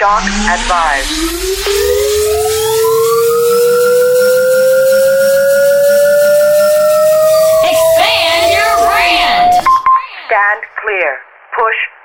Shock advised. Expand your brand. Stand clear.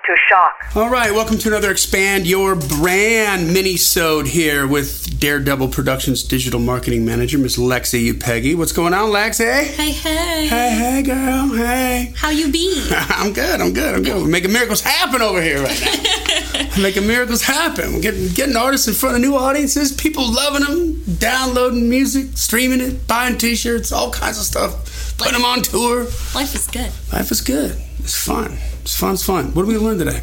Push to shock. All right, welcome to another Expand Your Brand mini-sode here with Daredevil Productions Digital Marketing Manager, Miss Lexi Upeggy. What's going on, Lexi? Hey, hey. Hey, hey, girl, hey. How you be? I'm good, I'm good, I'm good. We're making miracles happen over here right now. making miracles happen. We're getting, getting artists in front of new audiences, people loving them, downloading music, streaming it, buying t-shirts, all kinds of stuff, putting them on tour. Life is good. Life is good. It's fun. It's fun, it's fun. What are we going to learn today?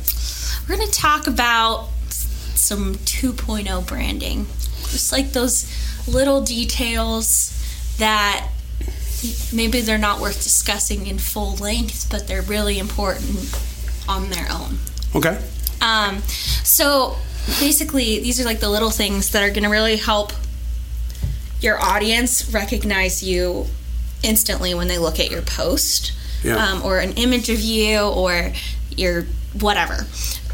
We're going to talk about some 2.0 branding. Just like those little details that maybe they're not worth discussing in full length, but they're really important on their own. Okay. Um, so basically, these are like the little things that are going to really help your audience recognize you instantly when they look at your post Yeah. um, or an image of you or your whatever.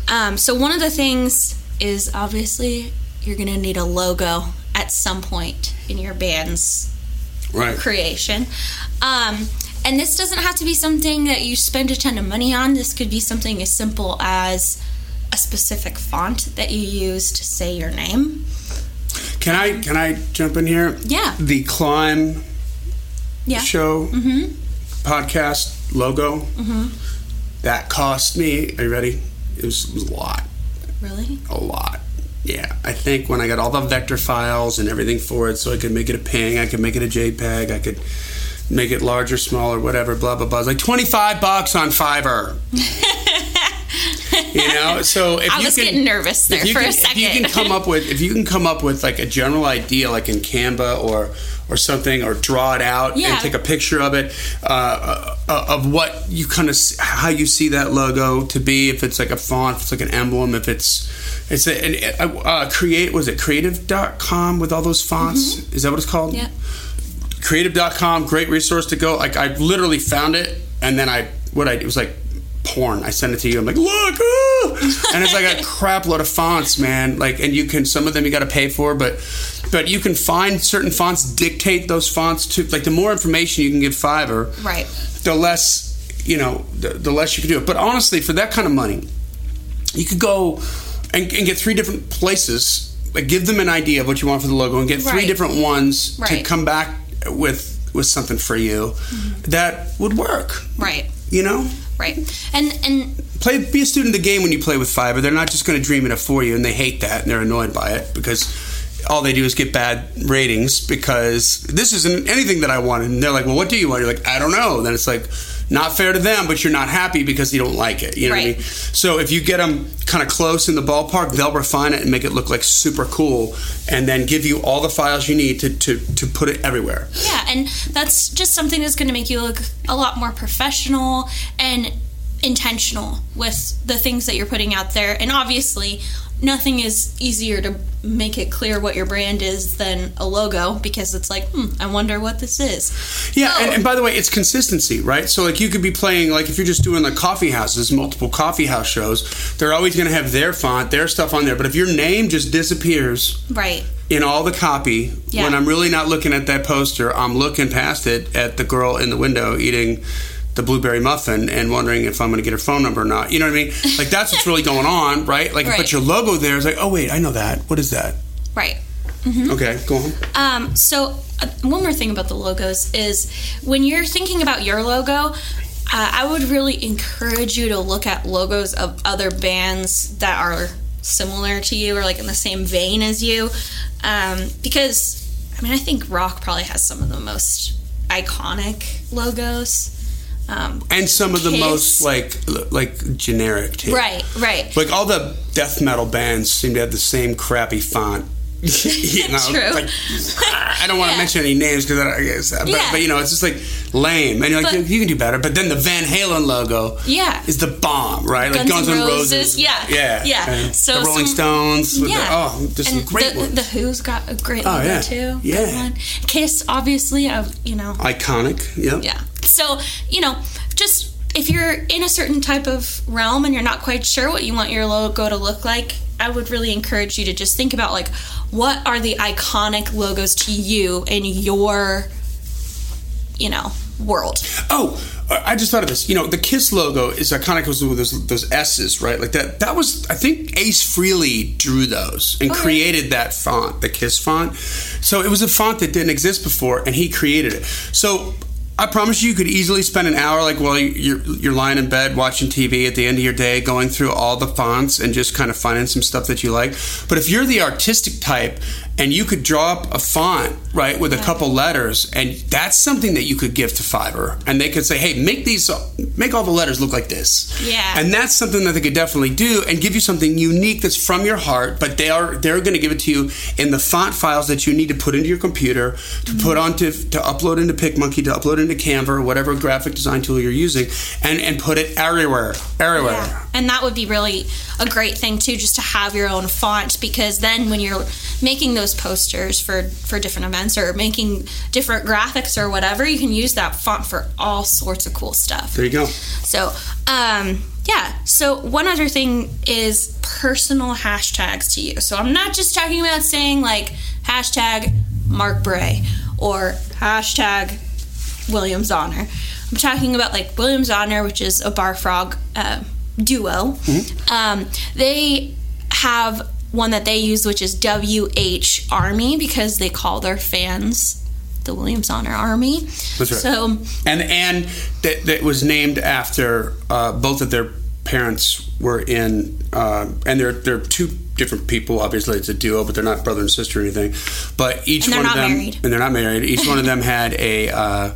Um, so, one of the things is obviously you're going to need a logo at some point in your band's Right. creation. Um, and this doesn't have to be something that you spend a ton of money on. This could be something as simple as a specific font that you use to say your name. Can I can I jump in here? Yeah. The climb Yeah. show podcast logo. Mm-hmm. That cost me. Are you ready? It was, it was a lot. Really? A lot. Yeah. I think when I got all the vector files and everything for it, so I could make it a ping, I could make it a JPEG, I could make it larger, smaller, whatever. Blah blah blah. It's like twenty five bucks on Fiverr. you know. So if I you was can, getting nervous there for can, a second. If you can come up with if you can come up with like a general idea like in Canva or or something or draw it out Yeah. and take a picture of it uh, uh, of what you kind of how you see that logo to be if it's like a font if it's like an emblem if it's it's a, an, uh, create was it creative.com with all those fonts is that what it's called yeah. creative.com great resource to go like i literally found it and then i what i it was like porn i sent it to you i'm like look ah! and it's like a crap load of fonts man like and you can some of them you got to pay for but but you can find certain fonts dictate those fonts to like the more information you can give fiverr Right. the less you know the, the less you can do it but honestly for that kind of money you could go and, and get three different places like give them an idea of what you want for the logo and get three Right. different ones to come back with with something for you mm-hmm. that would work Right. you know Right. And and play be a student of the game when you play with fiverr they're not just going to dream it up for you and they hate that and they're annoyed by it because all they do is get bad ratings because this isn't anything that I wanted. And they're like, well, what do you want? You're like, I don't know. Then it's like, not fair to them, but you're not happy because you don't like it. You know what I mean? So if you get them kind of close in the ballpark, they'll refine it and make it look like super cool and then give you all the files you need to, to, to put it everywhere. yeah, and that's just something that's going to make you look a lot more professional and intentional with the things that you're putting out there. And obviously, nothing is easier to make it clear what your brand is than a logo because it's like, hmm, I wonder what this is. Yeah, So- and, and by the way, it's consistency, right? So like you could be playing like if you're just doing like coffee houses, multiple coffee house shows, they're always going to have their font, their stuff on there. But if your name just disappears Right. in all the copy, Yeah. when I'm really not looking at that poster, I'm looking past it at the girl in the window eating the blueberry muffin and wondering if I'm going to get her phone number or not. You know what I mean? Like that's what's really going on, right? Like, Right. but your logo there is like, oh wait, I know that. What is that? Right. Okay, go on. Um, so, uh, one more thing about the logos is when you're thinking about your logo, uh, I would really encourage you to look at logos of other bands that are similar to you or like in the same vein as you. Um, because, I mean, I think rock probably has some of the most iconic logos. Um, And some of the most like like generic too. right, right. Like all the death metal bands seem to have the same crappy font. you know, True. like I don't want to Yeah. mention any names because I guess, but, Yeah. but you know, it's just like lame, and you're like, But- you can do better. But then the Van Halen logo, Yeah. is the bomb, right? Like Guns Guns N' Roses, Roses, yeah, yeah, yeah. And So the Rolling some- Stones, with Yeah. the, oh, just some and great the, ones, the Who's got a great Oh, logo yeah. too. Yeah. Kiss, obviously, of you know, iconic. Yep. yeah. So, you know, just if you're in a certain type of realm and you're not quite sure what you want your logo to look like, I would really encourage you to just think about like what are the iconic logos to you in your you know world. Oh, I just thought of this. You know, the Kiss logo is iconic with those, those S's, right? Like that. That was, I think, Ace Frehley drew those and oh, Okay. created that font, the Kiss font. So it was a font that didn't exist before, and he created it. So. I promise you, you could easily spend an hour, like while you're you're lying in bed watching TV at the end of your day, going through all the fonts and just kind of finding some stuff that you like. But if you're the artistic type and you could draw up a font right with a couple letters, and that's something that you could give to Fiverr, and they could say, "Hey, make these, make all the letters look like this." Yeah. and that's something that they could definitely do and give you something unique that's from your heart. But they are they're going to give it to you in the font files that you need to put into your computer, to put mm-hmm. onto to upload into PicMonkey, to upload into Canva, or whatever graphic design tool you're using, and and put it everywhere, everywhere. Yeah. And that would be really a great thing too, just to have your own font because then when you're making those posters for for different events or making different graphics or whatever, you can use that font for all sorts of cool stuff. There you go. So, um, yeah. So one other thing is personal hashtags to you. So I'm not just talking about saying like hashtag Mark Bray or hashtag Williams Honor. I'm talking about like Williams Honor, which is a Bar Frog uh, duo. Um, they have one that they use, which is WH Army, because they call their fans the Williams Honor Army. That's right. So and and that, that was named after uh, both of their parents were in, uh, and they're they're two different people. Obviously, it's a duo, but they're not brother and sister or anything. But each one of them, married. and they're not married. Each one of them had a. Uh,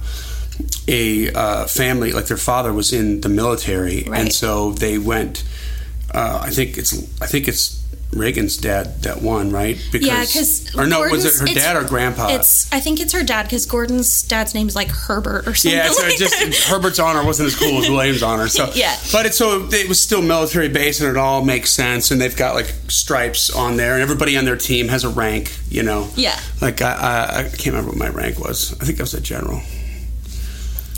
a uh, family like their father was in the military, Right. and so they went. Uh, I think it's I think it's Reagan's dad that won, right? Because Yeah, because or no, was it her dad or grandpa? It's I think it's her dad because Gordon's dad's name is like Herbert or something. Yeah, so like just. Herbert's honor wasn't as cool as Williams' honor. So Yeah. but it's so it was still military base and it all makes sense. And they've got like stripes on there, and everybody on their team has a rank. You know, Yeah. Like I, I, I can't remember what my rank was. I think I was a general.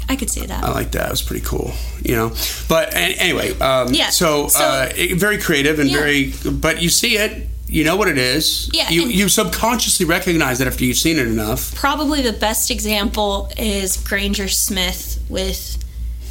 I could say that. I like that. It was pretty cool. You know, but anyway, um, Yeah, So, so- uh, it- very creative and Yeah. very, but you see it. You know what it is. Yeah, You you subconsciously recognize it after you've seen it enough. Probably the best example is Granger Smith with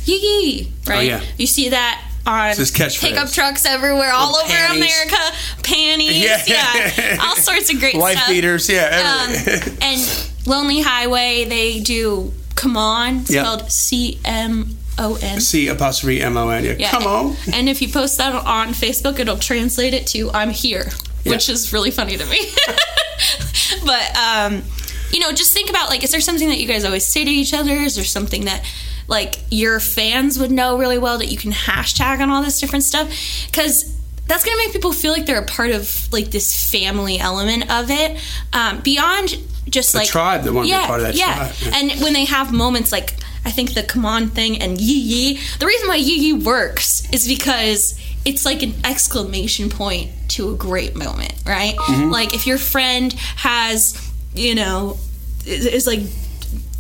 Yee Yee, right? Oh, yeah. You see that on pickup trucks everywhere, all over panties. America. Panties, Yeah. yeah. all sorts of great Wife stuff. beaters, yeah. Um, and Lonely Highway, they do Come On, Yeah. spelled C M O N. C apostrophe M O N. Yeah. Yeah. Come on. And if you post that on Facebook, it'll translate it to "I'm here," which is really funny to me. but um, you know, just think about like, is there something that you guys always say to each other? Is there something that like your fans would know really well that you can hashtag on all this different stuff? Because that's gonna make people feel like they're a part of like this family element of it, um, beyond just like tribe that wanna be part of that yeah. tribe, yeah. And when they have moments like I think the come on thing and yee yee, the reason why yee yee works is because it's like an exclamation point to a great moment, right? Mm-hmm. Like if your friend has, you know, is like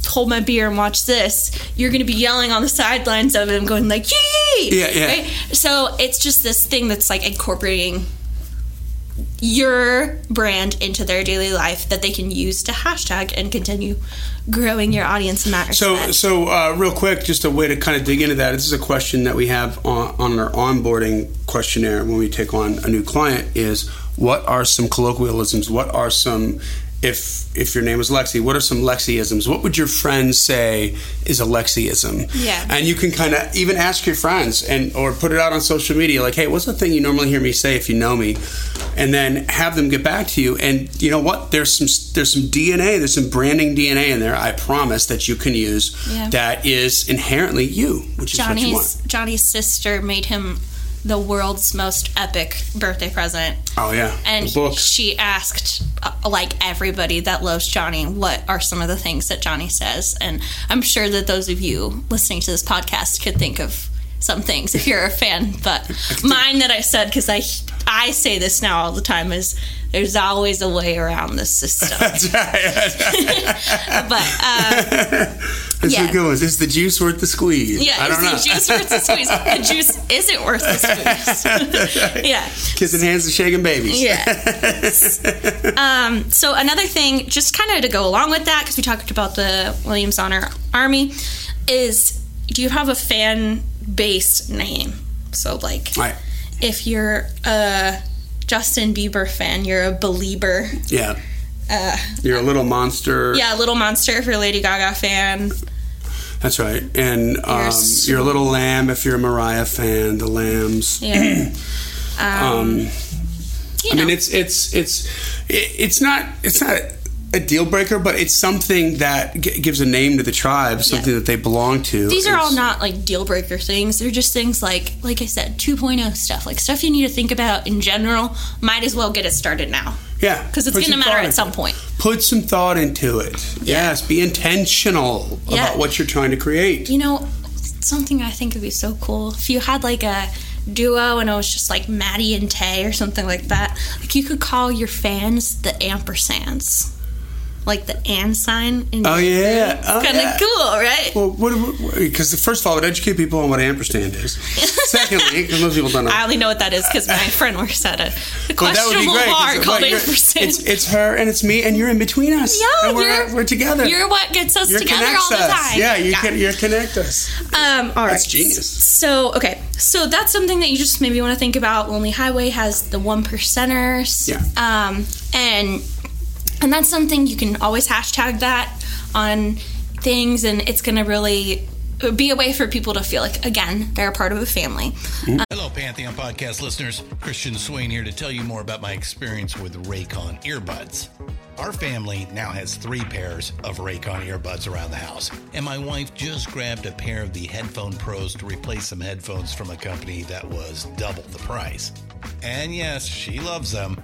hold my beer and watch this, you're going to be yelling on the sidelines of him going like "Yay!" Yeah, yeah. Right? So it's just this thing that's like incorporating your brand into their daily life that they can use to hashtag and continue growing your audience in that So, so uh, real quick, just a way to kind of dig into that. This is a question that we have on, on our onboarding questionnaire when we take on a new client: is what are some colloquialisms? What are some if if your name is Lexi, what are some Lexiisms? What would your friends say is a Lexiism? Yeah. And you can kind of even ask your friends and or put it out on social media, like, hey, what's the thing you normally hear me say if you know me? And then have them get back to you. And you know what? There's some there's some DNA, there's some branding DNA in there. I promise that you can use Yeah. that is inherently you, which is what you want. Johnny's Johnny's sister made him the world's most epic birthday present. Oh yeah, And the she asked, uh, like everybody that loves Johnny, what are some of the things that Johnny says? And I'm sure that those of you listening to this podcast could think of some things if you're a fan. But mine that I said, because I I say this now all the time, is there's always a way around this system. That's right, that's right. but uh, It's Yeah. the good ones. Is the juice worth the squeeze? Yeah, I don't is know. the juice worth the squeeze? The juice isn't worth the squeeze. yeah. Kissing hands and shaking babies. Yeah. um, so another thing, just kind of to go along with that, because we talked about the Williams Honor Army, is do you have a fan based name? So like, Right. if you're a Justin Bieber fan, you're a believer. Yeah. Uh, You're a little monster. yeah, a Little Monster if you're a Lady Gaga fan. That's right. And um, you're a little lamb if you're a Mariah fan. The lambs. Yeah. Um, you I mean, it's it's it's it's not it's not a deal breaker, but it's something that g- gives a name to the tribe, something that they belong to. These are all not like deal breaker things. They're just things like, like I said, 2.0 stuff, like stuff you need to think about in general. Might as well get it started now yeah because it's going to matter at some point. Put some thought into it. Yes, be intentional Yeah. about what you're trying to create. You know, something I think would be so cool if you had like a duo and it was just like Maddie and Tay or something like that. Like you could call your fans the ampersands, like the and sign. In Oh yeah, oh, kind of yeah. cool, right? Well, what? Because first of all, it would educate people on what ampersand is. Secondly, because most people don't know. I only know what that is because my friend works at a, a But that questionable great. 'cause bar called you're- ampersand. It's, it's her and it's me, and you're in between us. Yeah, and we're, we're together. You're what gets us You together all the us. time. Yeah, you can you connect us. Um, all right. That's genius. So, okay. So that's something that you just maybe want to think about. Lonely Highway has the one percenters. Yeah. Um, and and that's something you can always hashtag that on things, and it's going to really be a way for people to feel like again they're a part of a family. Mm. Uh, Hello, Pantheon podcast listeners. Christian Swain here to tell you more about my experience with Raycon earbuds. Our family now has three pairs of Raycon earbuds around the house, and my wife just grabbed a pair of the Headphone Pros to replace some headphones from a company that was double the price. And yes, she loves them.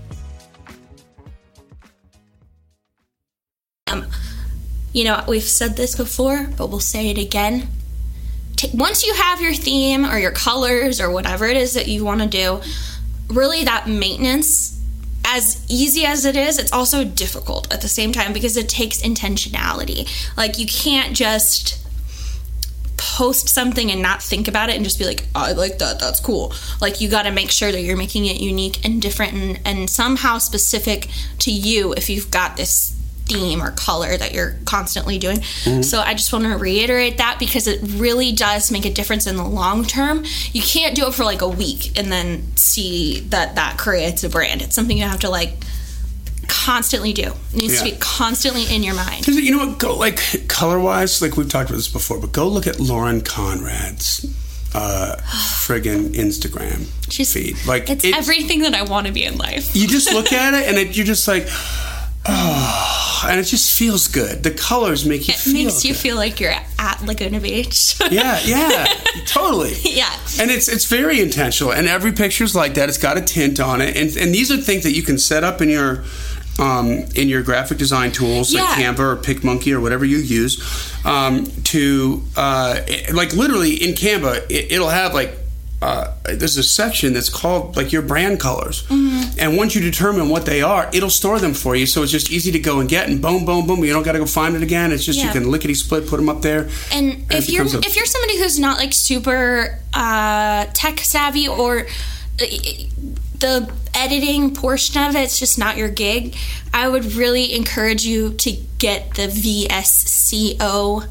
Um, you know, we've said this before, but we'll say it again. Ta once you have your theme or your colors or whatever it is that you want to do, really that maintenance, as easy as it is, it's also difficult at the same time because it takes intentionality. Like, you can't just post something and not think about it and just be like, oh, I like that, that's cool. Like, you got to make sure that you're making it unique and different and, and somehow specific to you if you've got this theme or color that you're constantly doing. So I just want to reiterate that because it really does make a difference in the long term. You can't do it for like a week and then see that that creates a brand. It's something you have to like constantly do. It needs to be constantly in your mind. Because you know what? Go like color wise, like we've talked about this before, but go look at Lauren Conrad's uh, friggin' Instagram She's feed. Like it's it- everything that I want to be in life. you just look at it and it, you're just like, oh, and it just feels good. The colors make you It feel. makes you good. feel like you're at Laguna Beach. Yeah, yeah, totally. yeah. And it's it's very intentional, and every picture's like that. It's got a tint on it, and and these are things that you can set up in your um, in your graphic design tools like Yeah. Canva or PicMonkey or whatever you use um, to uh, it- like literally in Canva it, it'll have like. Uh, there's a section that's called like your brand colors, Mm-hmm. And once you determine what they are, it'll store them for you. So it's just easy to go and get, and boom, boom, boom. You don't got to go find it again. It's just Yeah. you can lickety split, put them up there. And it if you're a- if you're somebody who's not like super uh, tech savvy or uh, the editing portion of it's just not your gig, I would really encourage you to get the VSCO.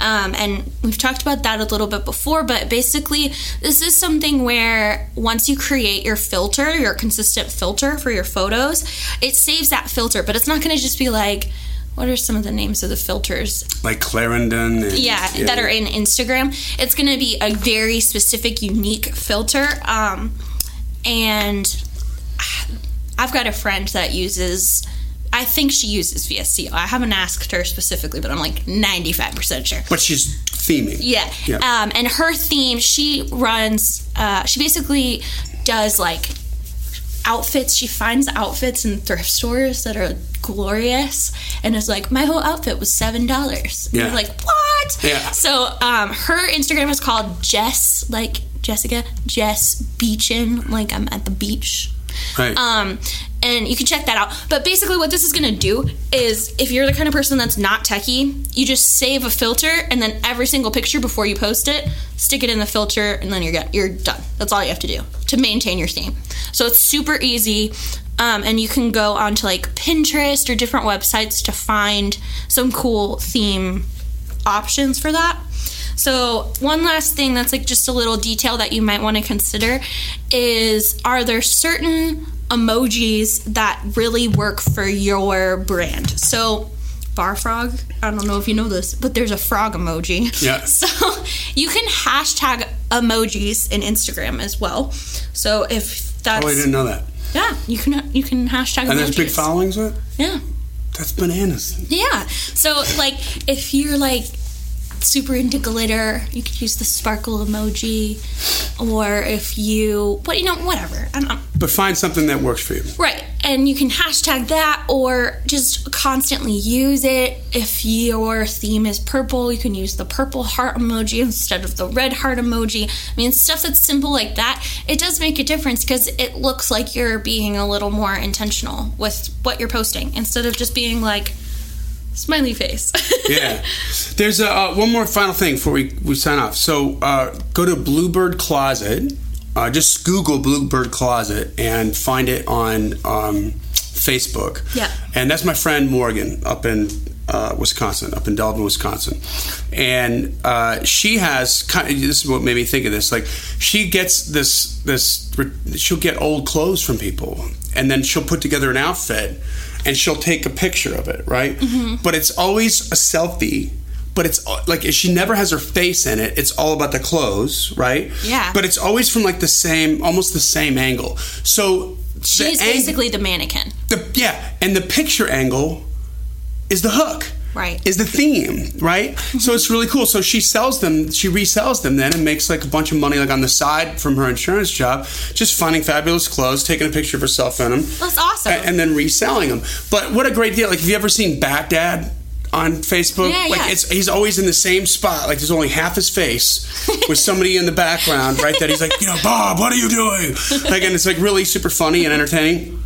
Um, and we've talked about that a little bit before, but basically, this is something where once you create your filter, your consistent filter for your photos, it saves that filter, but it's not going to just be like, what are some of the names of the filters? like Clarendon. And, yeah, that are in Instagram. It's going to be a very specific, unique filter. Um, and I've got a friend that uses. I think she uses VSCO. I haven't asked her specifically, but I'm like 95% sure. But she's theming. Yeah. Yeah. Um, and her theme, she runs, uh, she basically does like outfits. She finds outfits in thrift stores that are glorious and it's like, my whole outfit was $7. And Yeah. you're like, what? Yeah. So um, her Instagram is called Jess, like Jessica, Jess Beachin, like I'm at the beach. Right. Um, and you can check that out. But basically, what this is going to do is if you're the kind of person that's not techie, you just save a filter and then every single picture before you post it, stick it in the filter, and then you're get, you're done. That's all you have to do to maintain your theme. So it's super easy. Um, and you can go onto like Pinterest or different websites to find some cool theme options for that. So, one last thing that's like just a little detail that you might want to consider is are there certain emojis that really work for your brand? So, bar frog, I don't know if you know this, but there's a frog emoji. Yeah. So, you can hashtag emojis in Instagram as well. So, if that's oh, I didn't know that. yeah, you can you can hashtag And there's big emojis. followings with? Yeah. That's bananas. Yeah. So like if you're like super into glitter, you could use the sparkle emoji or if you but you know whatever. I don't But find something that works for you. Right. And you can hashtag that or just constantly use it. If your theme is purple, you can use the purple heart emoji instead of the red heart emoji. I mean, stuff that's simple like that, it does make a difference because it looks like you're being a little more intentional with what you're posting instead of just being like smiley face. Yeah. There's a, uh, one more final thing before we, we sign off. So uh, go to Bluebird Closet. Uh, just Google Bluebird Closet and find it on um, Facebook. Yeah. And that's my friend Morgan up in uh, Wisconsin, up in Delavan, Wisconsin. And uh, she has kind of, this is what made me think of this. Like she gets this this she'll get old clothes from people, and then she'll put together an outfit, and she'll take a picture of it, right? Mm-hmm. But it's always a selfie. But it's like she never has her face in it. It's all about the clothes, right? Yeah. But it's always from like the same, almost the same angle. So She's ang- basically the mannequin. the yeah, and the picture angle is the hook. Right. Is the theme, right? so it's really cool. So she sells them, she resells them then and makes like a bunch of money like on the side from her insurance job, just finding fabulous clothes, taking a picture of herself in them. That's awesome. And then reselling them. But what a great deal. Like have you ever seen bat dad on Facebook? Yeah, like yeah. it's he's always in the same spot. Like there's only half his face with somebody in the background, right? That he's like, you know, Bob, what are you doing? Like and it's like really super funny and entertaining.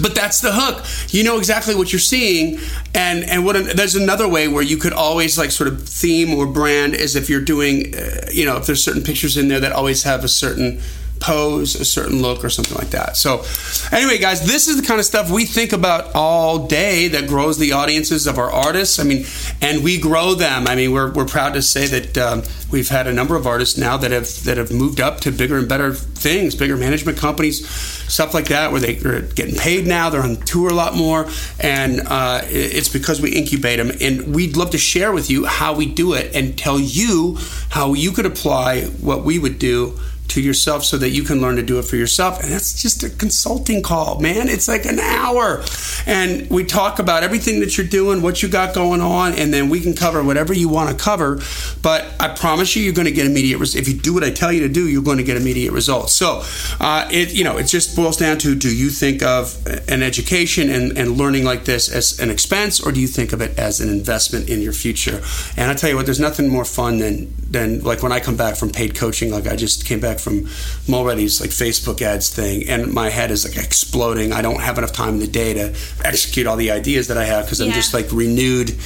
But that's the hook. You know exactly what you're seeing, and and what there's another way where you could always like sort of theme or brand is if you're doing, uh, you know, if there's certain pictures in there that always have a certain pose, a certain look, or something like that. So, anyway, guys, this is the kind of stuff we think about all day that grows the audiences of our artists. I mean, and we grow them. I mean, we're, we're proud to say that um, we've had a number of artists now that have that have moved up to bigger and better things, bigger management companies, stuff like that, where they are getting paid now. They're on tour a lot more, and uh, it's because we incubate them. And we'd love to share with you how we do it and tell you how you could apply what we would do to yourself so that you can learn to do it for yourself. And that's just a consulting call, man. It's like an hour. And we talk about everything that you're doing, what you got going on, and then we can cover whatever you want to cover. But I promise you, you're going to get immediate results. If you do what I tell you to do, you're going to get immediate results. So, uh, it, you know, it just boils down to do you think of an education and, and learning like this as an expense, or do you think of it as an investment in your future? And I tell you what, there's nothing more fun than, than like when I come back from paid coaching, like I just came back from Mulready's like Facebook ads thing, and my head is like exploding. I don't have enough time in the day to execute all the ideas that I have because I'm just like renewed,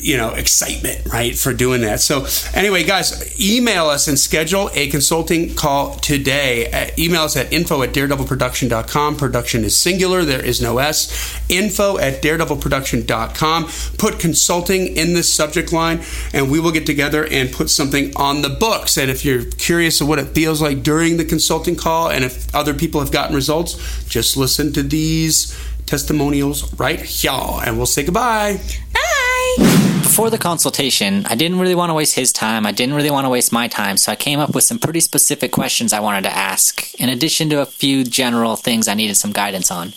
you know, excitement, right, for doing that. So anyway, guys, email us and schedule a consulting call today. Uh, email us at info at daredevilproduction.com. Production is singular. There is no S. Info at daredevilproduction.com. Put consulting in the subject line and we will get together and put something on the books. And if you're curious of what it feels like during the consulting call and if other people have gotten results, just listen to these testimonials right here and we'll say goodbye. Bye. Before the consultation, I didn't really want to waste his time. I didn't really want to waste my time, so I came up with some pretty specific questions I wanted to ask, in addition to a few general things I needed some guidance on.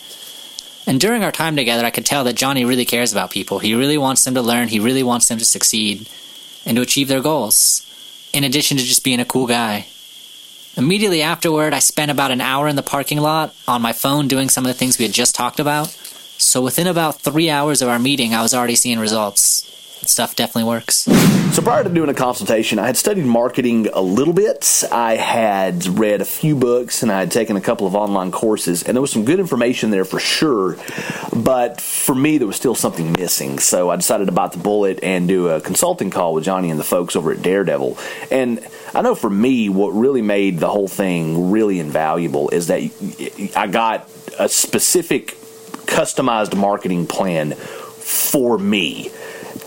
And during our time together, I could tell that Johnny really cares about people. He really wants them to learn, he really wants them to succeed and to achieve their goals, in addition to just being a cool guy. Immediately afterward, I spent about an hour in the parking lot on my phone doing some of the things we had just talked about. So within about three hours of our meeting, I was already seeing results. Stuff definitely works. So prior to doing a consultation, I had studied marketing a little bit. I had read a few books and I had taken a couple of online courses, and there was some good information there for sure. But for me, there was still something missing. So I decided to bite the bullet and do a consulting call with Johnny and the folks over at Daredevil. And I know for me, what really made the whole thing really invaluable is that I got a specific customized marketing plan for me.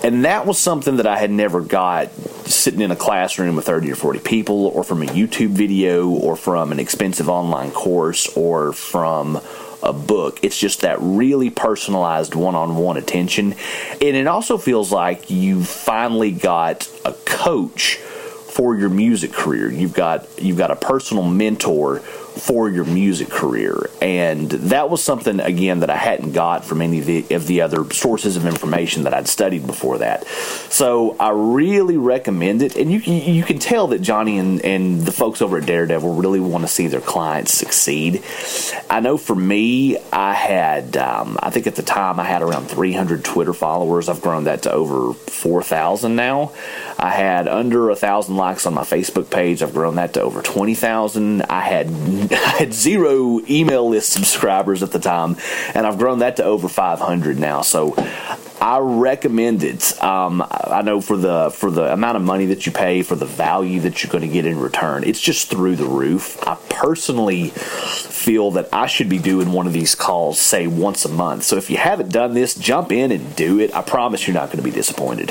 And that was something that I had never got sitting in a classroom with 30 or 40 people, or from a YouTube video, or from an expensive online course, or from a book. It's just that really personalized one on one attention. And it also feels like you've finally got a coach for your music career. You've got you've got a personal mentor for your music career, and that was something again that I hadn't got from any of the, of the other sources of information that I'd studied before that. So I really recommend it, and you you can tell that Johnny and and the folks over at Daredevil really want to see their clients succeed. I know for me, I had um, I think at the time I had around 300 Twitter followers. I've grown that to over 4,000 now. I had under a thousand likes on my Facebook page. I've grown that to over twenty thousand. I had I had zero email list subscribers at the time, and I've grown that to over five hundred now. So I recommend it. Um, I know for the for the amount of money that you pay for the value that you're going to get in return, it's just through the roof. I personally feel that I should be doing one of these calls, say once a month. So if you haven't done this, jump in and do it. I promise you're not going to be disappointed.